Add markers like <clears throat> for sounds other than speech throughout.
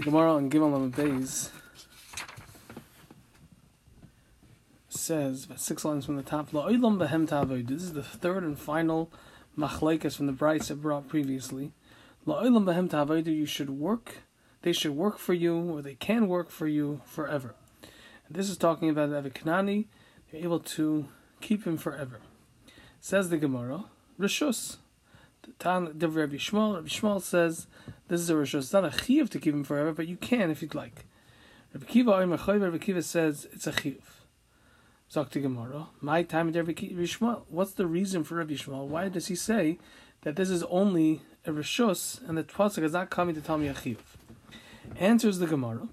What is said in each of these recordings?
The Gemara on Gimel Lamed Beis says, six lines from the top. This is the third and final machlekes from the Brisa brought previously. You should work. They should work for you, or they can work for you forever. And this is talking about Avi Kanani. You're able to keep him forever. Says the Gemara, Rishus. The Tan Rabbi Shmuel. Rabbi Shmuel says this is a rishus. It's not a chiyuv to keep him forever, but you can if you'd like. Rabbi Kiva Rabbi Kiva says it's a chiyuv. Zakti Gemara. My time at Rabbi Shmuel. What's the reason for Rabbi Shmuel? Why does he say that this is only a rishus and the pasuk is not coming to tell me a chiyuv? Answers the Gemara.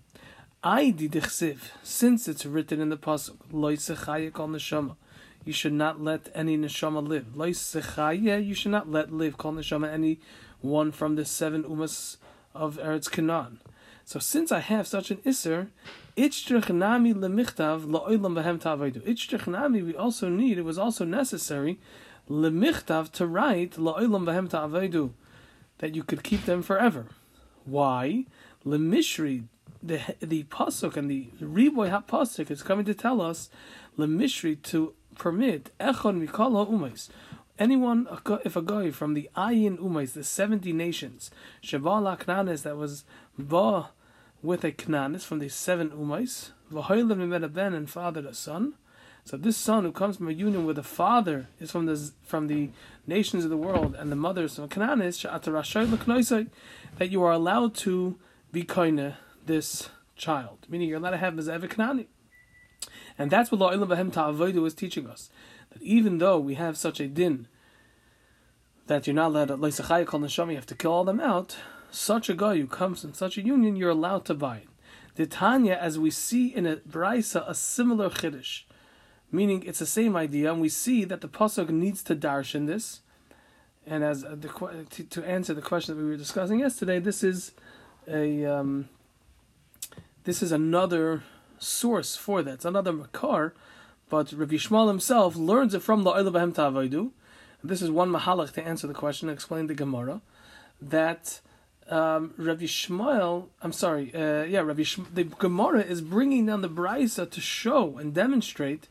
I dichsiv, since it's written in the pasuk, loisechayik kol neshama you should not let any neshama live. You should not let live kol neshama any one from the seven umas of Eretz Canaan. So since I have such an iser, ichtrichnami lemichtav la'olam behem ta'avaydu. Ichtrichnami we also need. It was also necessary lemichtav to write la'olam behem ta'avaydu that you could keep them forever. Why? Lemishri the the pasuk and the riboy ha pasuk is coming to tell us lemishri to permit echon mikol umais. Anyone, if a guy from the Ayin Umais, the 70 nations, Shavala Knanis, that was Ba with a Knanis from the seven Umais, Vahoilim Ben and father a son. So this son who comes from a union with a father is from the from the nations of the world, and the mother is from Knanis, that you are allowed to be koine this child, meaning you're allowed to have Mezev Knani. And that's what La'ilam Bahem Ta'avoidu is teaching us. That even though we have such a din that you're not allowed Leisachai Kol Neshama, you have to kill all them out, such a guy who comes in such a union, you're allowed to buy it. The Tanya, as we see in a Braisa, a similar Chiddush, meaning it's the same idea, and we see that the Pasuk needs to darshan this. And as the, to, to answer the question that we were discussing yesterday, this is a um, this is another source for that. It's another makar, but Rabbi Shmuel himself learns it from the Bahem Ta'avaidu. This is one mahalach to answer the question, and explain the Gemara, that um, Rabbi Shmuel, I'm sorry, uh, yeah, Rabbi Shmuel, the Gemara is bringing down the Braisa to show and demonstrate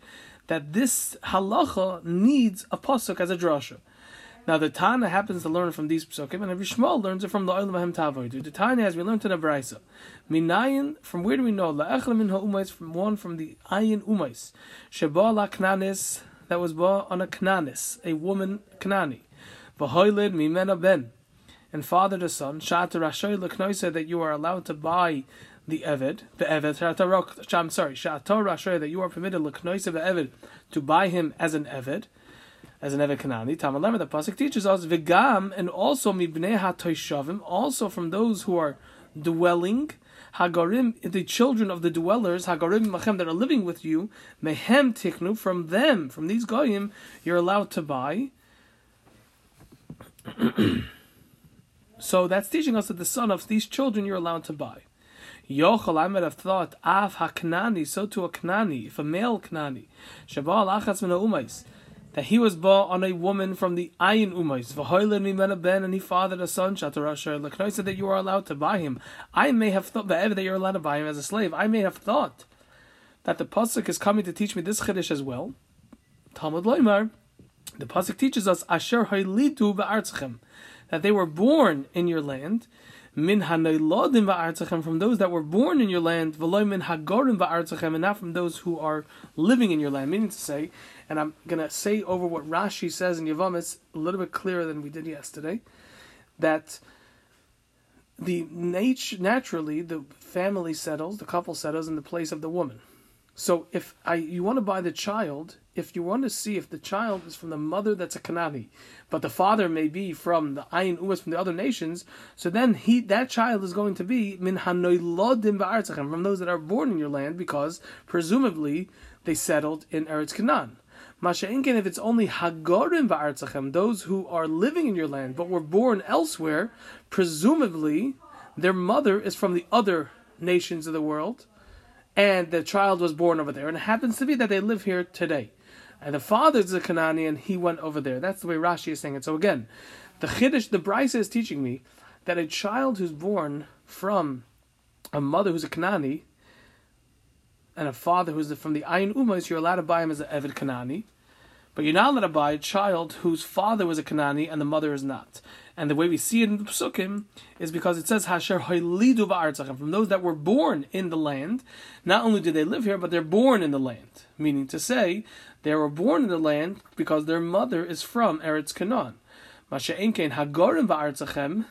that this halacha needs a pasuk as a drasha. Now the Tana happens to learn from these psukim, and Rabbi Shmuel learns it from the Olam Mahem Tavoidu. The Tana, as we learned in the Braisa, Minayin, from where do we know? La'echel min ha'umais, from one from the Ayin Umais. Sheba la knanis, that was born on a knanis, a woman knani. V'hoilid mimena ben, and father the son. Shata rashoy l'knoisa, that you are allowed to buy the Eved, the Eved, I'm sorry, Shata rashoy, that you are permitted l'knoisa the Eved, to buy him as an Eved as an Evet Kanani. Tamalema, the pasuk teaches us v'gam, and also mibnei hatoishavim, also from those who are dwelling. Hagarim, the children of the dwellers, Hagarim Machem that are living with you, Mehem Tiknu, from them, from these Goyim, you're allowed to buy. <clears throat> so that's teaching us that the son of these children you're allowed to buy. Yochel, I might have thought, Av HaKnani, so to a Knani, if a male Knani, Shabal Achatz Min that he was born on a woman from the Ayin Umais. V'hoilin ben, and he fathered a son. Shatarasher said that you are allowed to buy him. I may have thought that you're allowed to buy him as a slave. I may have thought that the pasuk is coming to teach me this chiddush as well. Talmud Loimar, the pasuk teaches us Asher Hoilidu v'artzchem that they were born in your land min hanaylodim ba'artzachem, from those that were born in your land, v'loy min hagorim ba'artzachem, and not from those who are living in your land. Meaning to say, and I'm going to say over what Rashi says in Yavamis a little bit clearer than we did yesterday, that the nat- naturally the family settles, the couple settles in the place of the woman. So if I you want to buy the child, if you want to see if the child is from the mother that's a Kanani, but the father may be from the Ayin Umas from the other nations, so then he that child is going to be min hanoilodim ba'artzachem from those that are born in your land because presumably they settled in Eretz Canaan. Masha'inkin, if it's only Hagorim ba'artzachem, those who are living in your land but were born elsewhere, presumably their mother is from the other nations of the world and the child was born over there. And it happens to be that they live here today. And the father is a Canaan, he went over there. That's the way Rashi is saying it. So again, the Chiddush, the Brisa is teaching me that a child who's born from a mother who's a Kanani and a father who's from the Ayin Umas, you're allowed to buy him as an Evid Kanani. But you're not allowed to buy a child whose father was a Kanani and the mother is not. And the way we see it in the Psukim is because it says Hasher Hoilidu Ba'artzachem, from those that were born in the land. Not only did they live here, but they're born in the land. Meaning to say, they were born in the land because their mother is from Eretz Canaan. Masha Enkein Hagorim Ba'artzachem,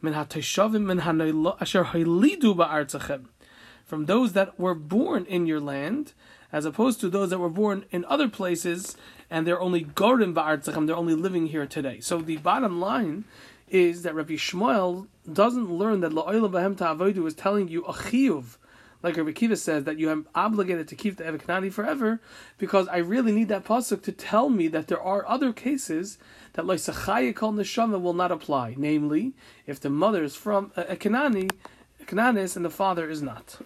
Min HaTeshavim Min Asher Hoilidu Ba'artzachem. From those that were born in your land, as opposed to those that were born in other places and they're only Gorim Ba'artzachim, they're only living here today. So the bottom line is that Rabbi Shmuel doesn't learn that La'oila Bahem Ta'avodu is telling you a chiyuv, like Rabbi Kiva says, that you are obligated to keep the Eviknani forever, because I really need that pasuk to tell me that there are other cases that Loisachaya Kol Neshama will not apply. Namely, if the mother is from uh, a, a Kanani, Kananis, and the father is not.